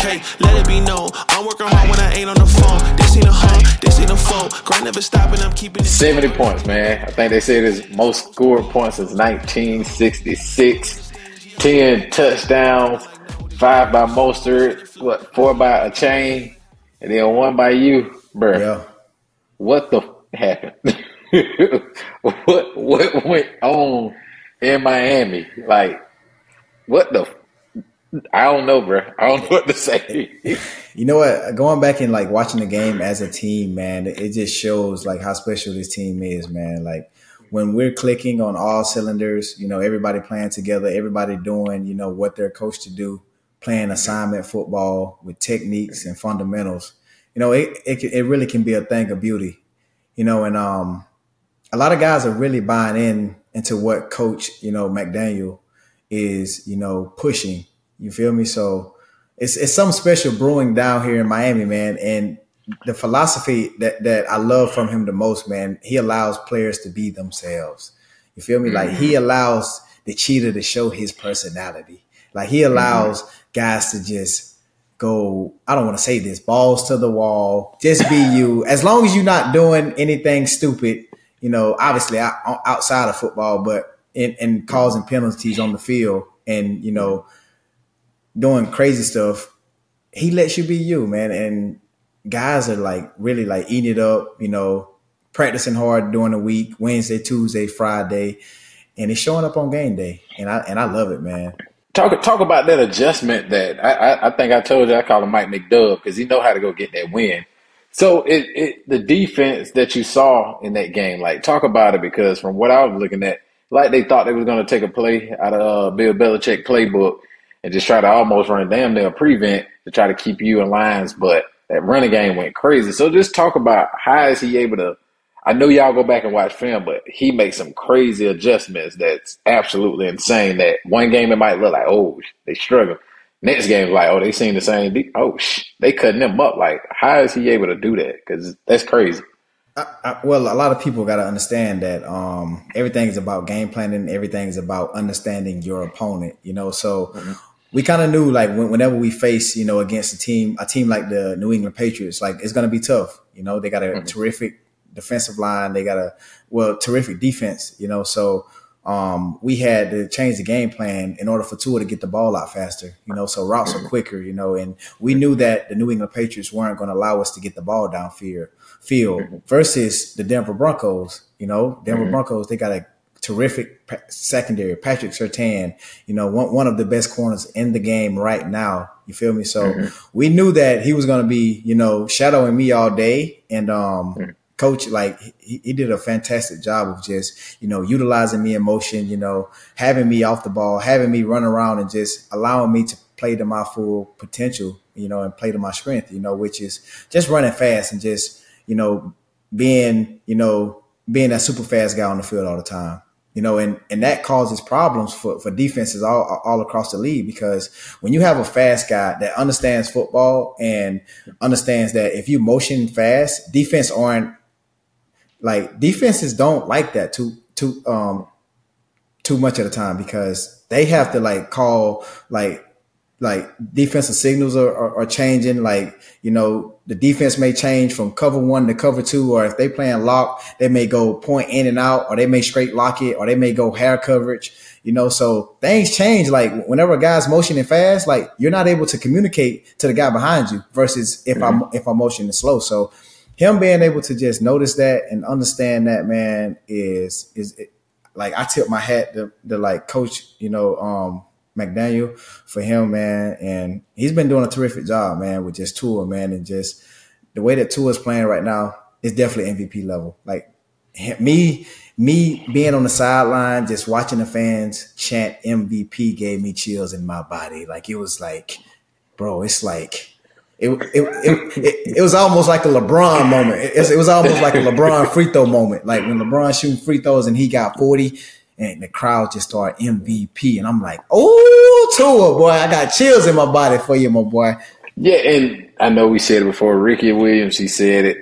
okay, let it be known. I'm working hard when I ain't on the phone. This ain't a home, this ain't a phone. Grind never stopping, I'm keeping it. 70 points, man. I think they said his most scored points since 1966. 10 touchdowns, five by Mostert, what, four by Achane, and then one by you, bro. Yeah. What the f- happened? what what went on in Miami? Like, what the? f- I don't know, bro. I don't know what to say. You know what? Going back and like watching the game as a team, man, it just shows like how special this team is, man. Like when we're clicking on all cylinders, you know, everybody playing together, everybody doing, you know, what they're coached to do, playing assignment football with techniques and fundamentals. You know, it it, it really can be a thing of beauty. You know, and um, a lot of guys are really buying in into what Coach, you know, McDaniel is, you know, pushing. You feel me? So it's it's something special brewing down here in Miami, man. And the philosophy that that I love from him the most, man, he allows players to be themselves. You feel me? Like he mm-hmm. allows the Cheetah to show his personality. Like he mm-hmm. allows guys to just go, I don't want to say this, balls to the wall, just be you. As long as you're not doing anything stupid, you know, obviously outside of football, but in, in causing penalties on the field and, you know, doing crazy stuff, he lets you be you, man. And guys are like really like eating it up, you know, practicing hard during the week, Wednesday, Tuesday, Friday, and it's showing up on game day. And I and I love it, man. Talk talk about that adjustment that I, I, I think I told you I call him Mike McDub because he know how to go get that win. So it, it the defense that you saw in that game, like talk about it because from what I was looking at, like they thought they was going to take a play out of uh, Bill Belichick playbook and just try to almost run damn near prevent to try to keep you in lines, but that running game went crazy. So just talk about how is he able to I know y'all go back and watch film, but he makes some crazy adjustments that's absolutely insane. That one game it might look like, oh, they struggle. Next game, like, oh, they seen the same. De- oh, sh- they cutting them up. Like, how is he able to do that? Because that's crazy. I, I, well, a lot of people got to understand that um, everything is about game planning. Everything is about understanding your opponent. You know, so we kind of knew like whenever we face, you know, against a team, a team like the New England Patriots, like it's going to be tough. You know, they got a mm-hmm. terrific defensive line. They got a well terrific defense. You know, so um, we had to change the game plan in order for Tua to get the ball out faster. You know, so routes are mm-hmm. quicker. You know, and we knew that the New England Patriots weren't going to allow us to get the ball downfield field mm-hmm. versus the Denver Broncos. You know, Denver Broncos they got a terrific secondary. Patrick Surtain, you know, one, one of the best corners in the game right now. You feel me? So we knew that he was going to be, you know, shadowing me all day. And um, coach, like he, he did a fantastic job of just, you know, utilizing me in motion, you know, having me off the ball, having me run around and just allowing me to play to my full potential, you know, and play to my strength, you know, which is just running fast and just, you know, being, you know, being that super fast guy on the field all the time. You know, and, and that causes problems for, for defenses all, all across the league because when you have a fast guy that understands football and understands that if you motion fast, defense aren't like defenses don't like that too too um too much at a time because they have to like call like like defensive signals are, are, are changing. Like, you know, the defense may change from cover one to cover two, or if they playing lock, they may go point in and out, or they may straight lock it, or they may go hair coverage, you know, so things change. Like whenever a guy's motioning fast, like you're not able to communicate to the guy behind you versus if I'm, if I'm motioning slow. So him being able to just notice that and understand that man is, is it, like, I tip my hat to, to like coach, you know, um, McDaniel for him, man. And he's been doing a terrific job, man, with just Tua, man. And just the way that Tua is playing right now is definitely MVP level. Like me, me being on the sideline, just watching the fans chant MVP gave me chills in my body. Like it was like, bro, it's like, it, it, it, it, was almost like a LeBron moment. It, it was almost like a LeBron free throw moment. Like when LeBron shooting free throws and he got 40 and the crowd just started MVP. And I'm like, oh, Tua, boy, I got chills in my body for you, my boy. Yeah, and I know we said it before. Ricky Williams, he said it.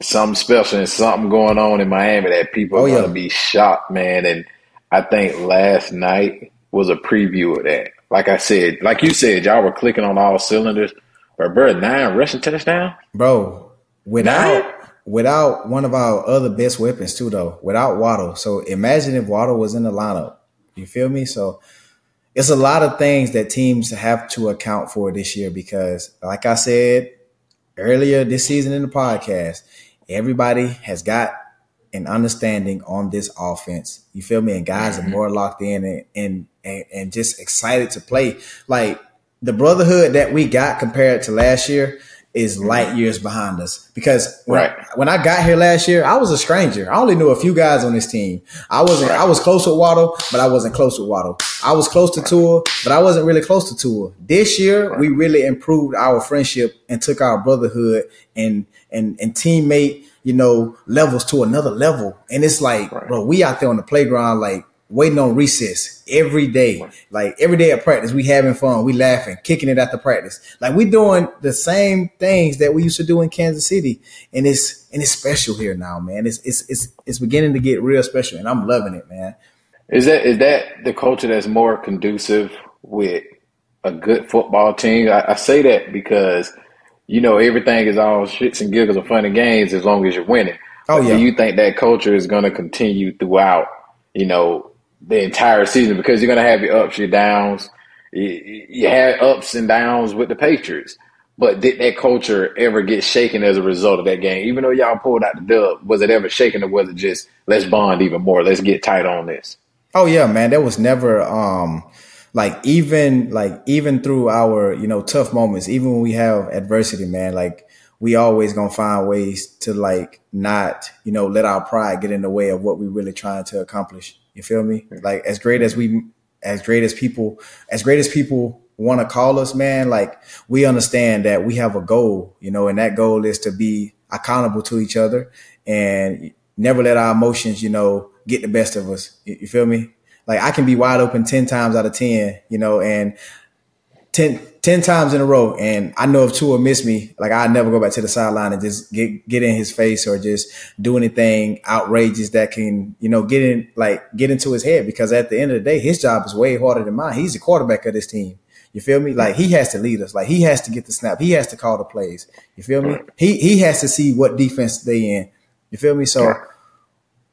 Something special and something going on in Miami that people Oh, are yeah. gonna be shocked, man. And I think last night was a preview of that. like I said, like you said, y'all were clicking on all cylinders. But bro, nine rushing touchdown, bro. Without nine? Without one of our other best weapons too, though. Without Waddle, so imagine if Waddle was in the lineup. You feel me? So it's a lot of things that teams have to account for this year because, like I said earlier this season in the podcast, everybody has got an understanding on this offense. You feel me? And guys mm-hmm. are more locked in and, and and and just excited to play. Like the brotherhood that we got compared to last year is light mm-hmm. years behind us. Because when, right. when I got here last year, I was a stranger. I only knew a few guys on this team. I wasn't. Right. I was close with Waddle, but I wasn't close with Waddle. I was close to Tua, but I wasn't really close to Tua. This year, right. we really improved our friendship and took our brotherhood and and and teammate, you know, levels to another level. And it's like, bro, we out there on the playground, like waiting on recess every day. Like every day at practice, we having fun, we laughing, kicking it at the practice. Like we doing the same things that we used to do in Kansas City, and it's and it's special here now, man. It's it's it's it's beginning to get real special, and I'm loving it, man. Is that is that the culture that's more conducive with a good football team? I, I say that because you know everything is all shits and giggles and fun and games as long as you're winning. Oh yeah. Do you think that culture is going to continue throughout? You know, the entire season because you're going to have your ups, your downs. You, you had ups and downs with the Patriots. But did that culture ever get shaken as a result of that game? Even though y'all pulled out the dub, was it ever shaken or was it just let's bond even more? Let's get tight on this. Oh yeah, man. That was never um like even like even through our, you know, tough moments, even when we have adversity, man, like we always gonna find ways to like not, you know, let our pride get in the way of what we really trying to accomplish. You feel me? Like as great as we, as great as people, as great as people want to call us, man. Like we understand that we have a goal, you know, and that goal is to be accountable to each other and never let our emotions, you know, get the best of us. You, you feel me? Like I can be wide open ten times out of ten, you know, and 10, 10 times in a row. And I know if Tua miss me, like I'd never go back to the sideline and just get get in his face or just do anything outrageous that can, you know, get in like get into his head. Because at the end of the day, his job is way harder than mine. He's the quarterback of this team. You feel me? Like he has to lead us. Like he has to get the snap. He has to call the plays. You feel me? He he has to see what defense they in. You feel me? So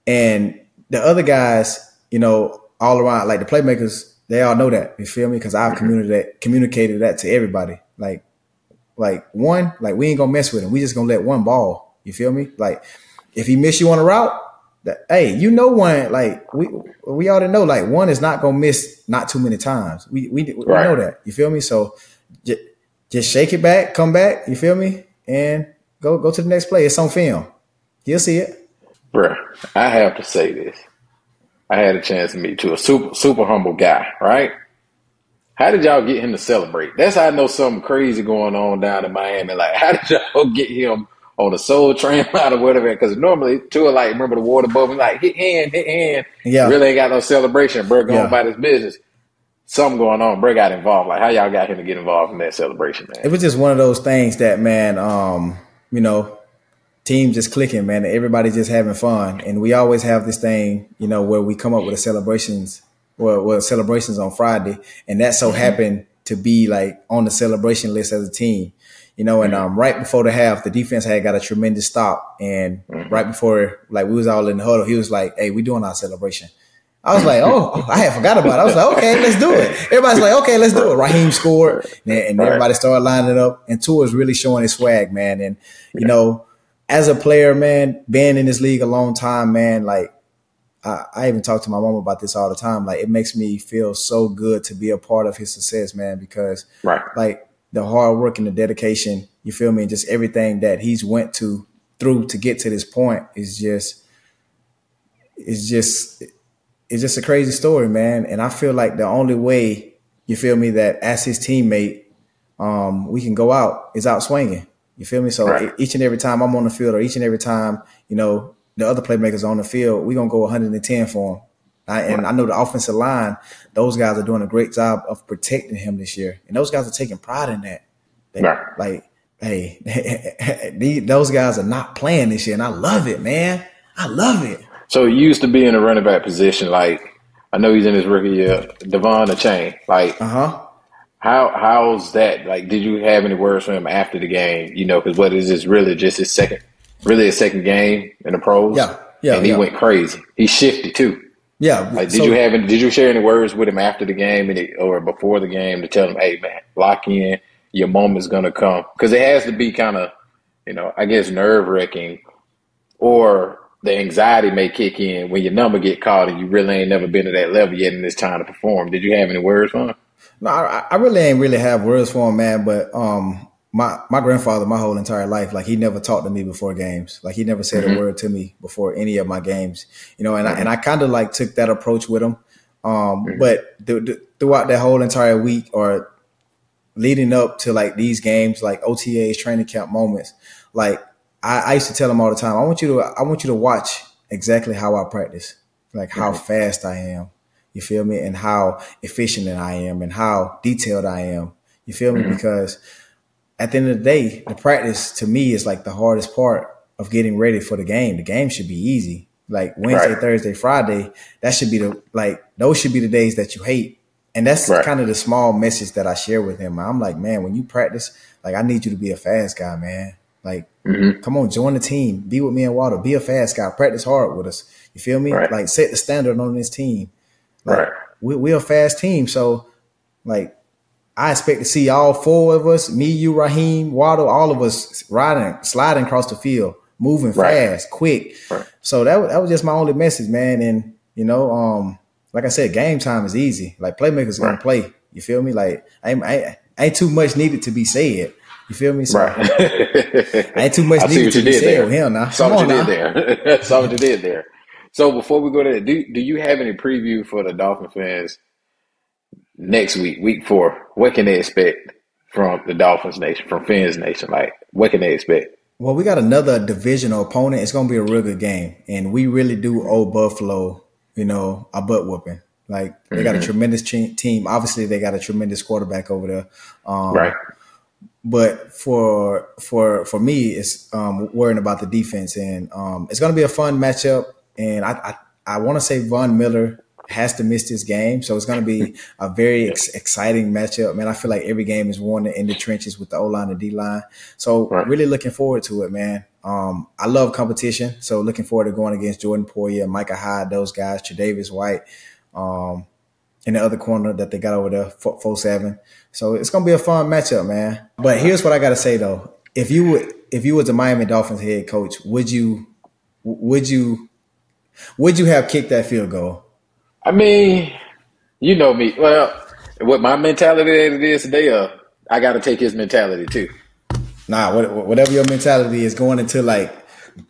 and the other guys, you know, all around, like the playmakers, they all know that. You feel me? Because I've mm-hmm. communicated communicated that to everybody. Like, like one, like we ain't gonna mess with him. We just gonna let one ball. You feel me? Like, if he miss you on a route, that hey, you know one. Like we we already know. Like one is not gonna miss not too many times. We we, we right. know that. You feel me? So just, just shake it back, come back. You feel me? And go go to the next play. It's on film. You'll see it. Bruh, I have to say this. I had a chance to meet Tua super super humble guy, right? How did y'all get him to celebrate? That's how I know something crazy going on down in Miami. Like, how did y'all get him on a soul train out or whatever? Because normally, are like, remember the water bubble, like hit hand, hit hand. Yeah, really ain't got no celebration. Bro, going yeah. about his business. Something going on. Bro got involved. Like, how y'all got him to get involved in that celebration, man? It was just one of those things that, man. Um, you know, team just clicking, man. Everybody just having fun, and we always have this thing, you know, where we come up with the celebrations, well, well celebrations on Friday, and that so mm-hmm. happened to be like on the celebration list as a team, you know. And mm-hmm. um, right before the half, the defense had got a tremendous stop, and mm-hmm. right before, like we was all in the huddle, he was like, "Hey, we doing our celebration." I was like, oh, I had forgot about it. I was like, okay, let's do it. Everybody's like, okay, let's do it. Raheem scored, and, and everybody started lining up. And Tua is really showing his swag, man. And you know, as a player, man, being in this league a long time, man, like I, I, even talk to my mom about this all the time. Like it makes me feel so good to be a part of his success, man, because right. like the hard work and the dedication, you feel me, and just everything that he's went to through to get to this point is just it's just it's just a crazy story, man. And I feel like the only way, you feel me, that as his teammate, um, we can go out is out swinging. You feel me? So right. each and every time I'm on the field, or each and every time you know the other playmakers on the field, we're gonna go 110 for him. I, and right. I know the offensive line; those guys are doing a great job of protecting him this year, and those guys are taking pride in that. They, right. Like, hey, those guys are not playing this year, and I love it, man. I love it. So he used to be in a running back position. Like, I know he's in his rookie year, De'Von Achane Like, uh huh How how's that? Like, did you have any words for him after the game? You know, because what is this really just his second, really a second game in the pros? Yeah, yeah. And he yeah. went crazy. He shifted too. Yeah. Like, did so- you have any, did you share any words with him after the game and it, or before the game to tell him, hey man, lock in, your moment's gonna come because it has to be kind of, you know, I guess nerve wracking, or the anxiety may kick in when your number get called and you really ain't never been to that level yet and it's time to perform. Did you have any words for him? No, I, I really ain't really have words for him, man. But um, my my grandfather, my whole entire life, like he never talked to me before games. Like he never said Mm-hmm. a word to me before any of my games. You know, and I and I kind of like took that approach with him. Um, Mm-hmm. but th- th- throughout that whole entire week or leading up to like these games, like OTAs, training camp moments, like I, I used to tell him all the time, I want you to I want you to watch exactly how I practice, like how fast I am. You feel me? And how efficient I am and how detailed I am. You feel me? Because at the end of the day, the practice to me is like the hardest part of getting ready for the game. The game should be easy. Like Wednesday, Right. Thursday, Friday, that should be the like those should be the days that you hate. And that's Right. kind of the small message that I share with him. I'm like, man, when you practice, like I need you to be a fast guy, man. Like, Mm-hmm. come on, join the team. Be with me and Waddle. Be a fast guy. Practice hard with us. You feel me? Right. Like set the standard on this team. Like, Right. we, we're a fast team. So, like, I expect to see all four of us, me, you, Raheem, Waddle, all of us riding, sliding across the field, moving Right. fast, quick. Right. So that that was just my only message, man. And you know, um, like I said, game time is easy. Like playmakers gonna play. You feel me? Like ain't, ain't, ain't too much needed to be said. You feel me? So Right. ain't too much needed to be said there. with him now. Saw Come what you now. did there. Saw what you did there. So before we go there, do do you have any preview for the Dolphin fans next week, week four? What can they expect from the Dolphins Nation, from Fans Nation? Like, what can they expect? Well, we got another divisional opponent. It's going to be a real good game, and we really do owe Buffalo, you know, a butt whooping. Like they got a tremendous team. Obviously, they got a tremendous quarterback over there. Um, Right. But for for for me, it's um, worrying about the defense, and um, it's going to be a fun matchup. And I I, I want to say Von Miller has to miss this game, so it's going to be a very ex- exciting matchup. Man, I feel like every game is won in the trenches with the O line and D line. So Right. really looking forward to it, man. Um, I love competition, so looking forward to going against Jordan Poyer, Micah Hyde, those guys, Tre'Davious White, um, in the other corner that they got over there, four, seven. So it's gonna be a fun matchup, man. But here's what I gotta say though: if you would, if you was a Miami Dolphins head coach, would you, would you, would you have kicked that field goal? I mean, you know me. Well, what my mentality is today, uh, I got to take his mentality too. Nah, whatever your mentality is going into like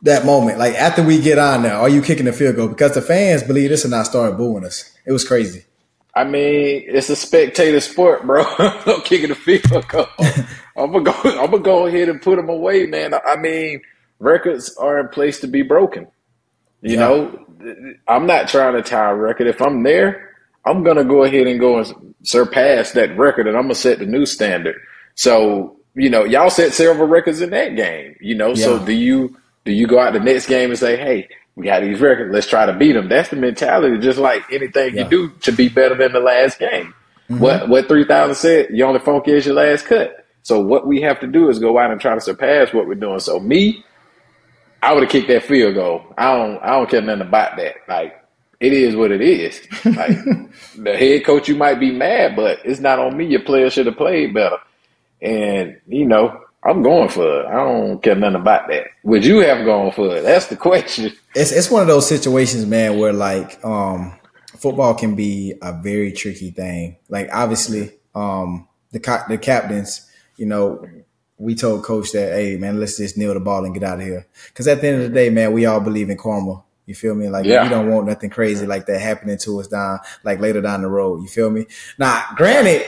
that moment, like after we get on there, are you kicking the field goal? Because the fans believe this and I started booing us. It was crazy. I mean, it's a spectator sport, bro. I'm kicking the field goal. I'm gonna go. I'm gonna go ahead and put them away, man. I mean, records are in place to be broken. You Yeah. know, I'm not trying to tie a record. If I'm there, I'm gonna go ahead and go and surpass that record, and I'm gonna set the new standard. So, you know, y'all set several records in that game. You know, so do you do you go out the next game and say, hey? We got these records. Let's try to beat them. That's the mentality. Just like anything Yeah. you do to be better than the last game. Mm-hmm. What what three thousand said? Your only funk is your last cut. So what we have to do is go out and try to surpass what we're doing. So me, I would have kicked that field goal. I don't I don't care nothing about that. Like it is what it is. Like the head coach, you might be mad, but it's not on me. Your player should have played better. And you know, I'm going for it. I don't care nothing about that. Would you have gone for it? That's the question. It's it's one of those situations, man, where like um football can be a very tricky thing. Like obviously, um the ca- the captains, you know, we told coach that, hey man, let's just kneel the ball and get out of here. Because at the end of the day, man, we all believe in karma. You feel me? Like Yeah. we don't want nothing crazy like that happening to us down like later down the road. You feel me? Now, granted,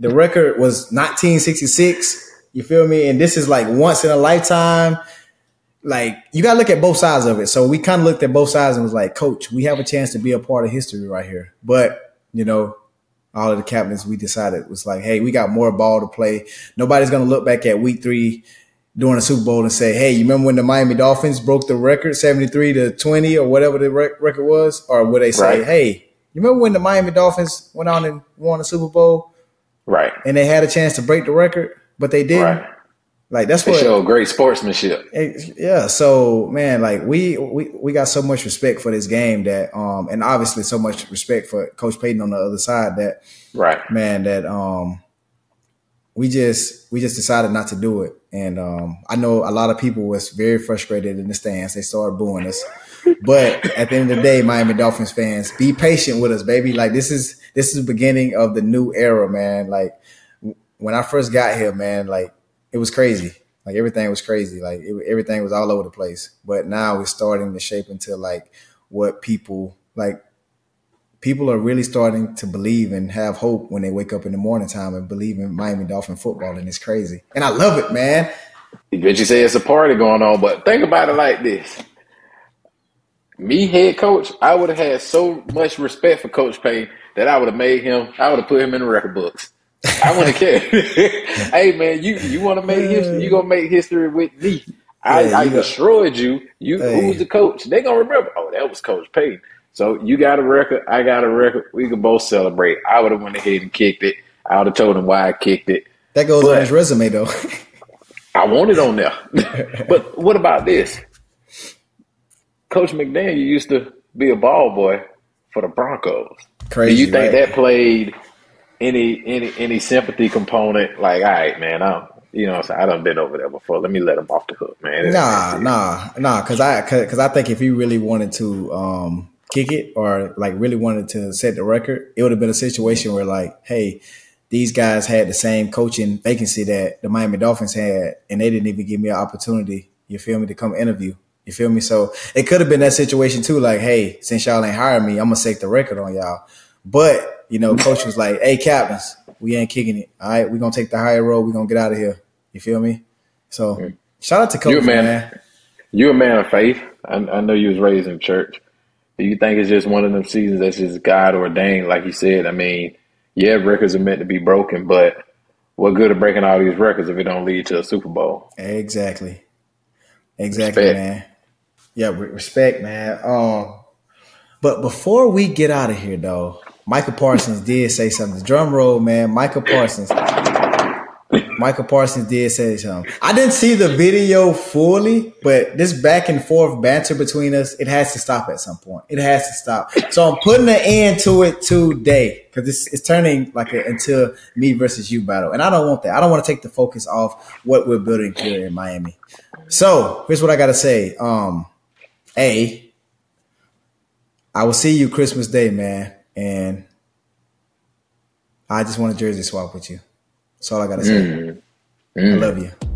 the record was 1966. You feel me? And this is like once in a lifetime like you gotta look at both sides of it. So we kind of looked at both sides and was like, Coach, we have a chance to be a part of history right here. But you know, all of the captains we decided was like, hey, we got more ball to play. Nobody's gonna look back at week three during the Super Bowl and say, hey, you remember when the Miami Dolphins broke the record, seventy three to twenty or whatever the rec- record was, or would they say, Right. hey, you remember when the Miami Dolphins went on and won the Super Bowl? Right. And they had a chance to break the record, but they didn't. Right. Like that's They what show great sportsmanship. It- yeah so man like we, we we got so much respect for this game that um and obviously so much respect for coach payton on the other side that Right. man that um we just we just decided not to do it. And um i know a lot of people was very frustrated in the stands. They started booing us. But at the end of the day miami dolphins fans be patient with us baby. Like this is this is the beginning of the new era man. Like when i first got here man like it was crazy like everything was crazy like it, everything was all over the place but now it's starting to shape into like what people like people are really starting to believe and have hope when they wake up in the morning time and believe in Miami Dolphin football, and it's crazy. And I love it, man. But you say it's a party going on, but think about it like this. Me, head coach, I would have had so much respect for Coach Payne that I would have made him, I would have put him in the record books. I wouldn't care. hey man, you you want to make history? You gonna make history with me? I, Yeah, I destroyed you. You Hey. who was the coach? They gonna remember. Oh, that was Coach Payne. So you got a record. I got a record. We can both celebrate. I would have went ahead and kicked it. I would have told him why I kicked it. That goes But- on his resume, though. I want it on there. but what about this? Coach McDaniel used to be a ball boy for the Broncos. Crazy, Do you think right? that played any any any sympathy component? Like, all right, man, I'm you know, what I'm saying? I done been over there before. Let me let him off the hook, man. Nah, nah, nah. Because I, because I think if he really wanted to um, kick it or like really wanted to set the record, it would have been a situation where like, hey, these guys had the same coaching vacancy that the Miami Dolphins had, and they didn't even give me an opportunity. You feel me to come interview. You feel me? So it could have been that situation too. Like, hey, since y'all ain't hired me, I'm gonna set the record on y'all. But you know, coach was like, hey, captains, we ain't kicking it. All right, we gonna take the higher road. We gonna get out of here. You feel me? So shout out to coach, You a man. man. You're a man of faith. I, I know you was raised in church. Do you think it's just one of them seasons that's just God ordained, like you said? I mean, yeah, records are meant to be broken, but what good of breaking all these records if it don't lead to a Super Bowl? Exactly. Exactly, Respect. man. Yeah, re- respect, man. Um, but before we get out of here, though, Micah Parsons did say something. Drum roll, man. Micah Parsons. Micah Parsons did say something. I didn't see the video fully, but this back and forth banter between us, it has to stop at some point. It has to stop. So I'm putting an end to it today because it's, it's turning like a until me versus you battle, and I don't want that. I don't want to take the focus off what we're building here in Miami. So here's what I gotta say. Um, a, I will see you Christmas Day, man, and I just want a jersey swap with you. That's all I gotta say. Mm-hmm. I mm-hmm. love you.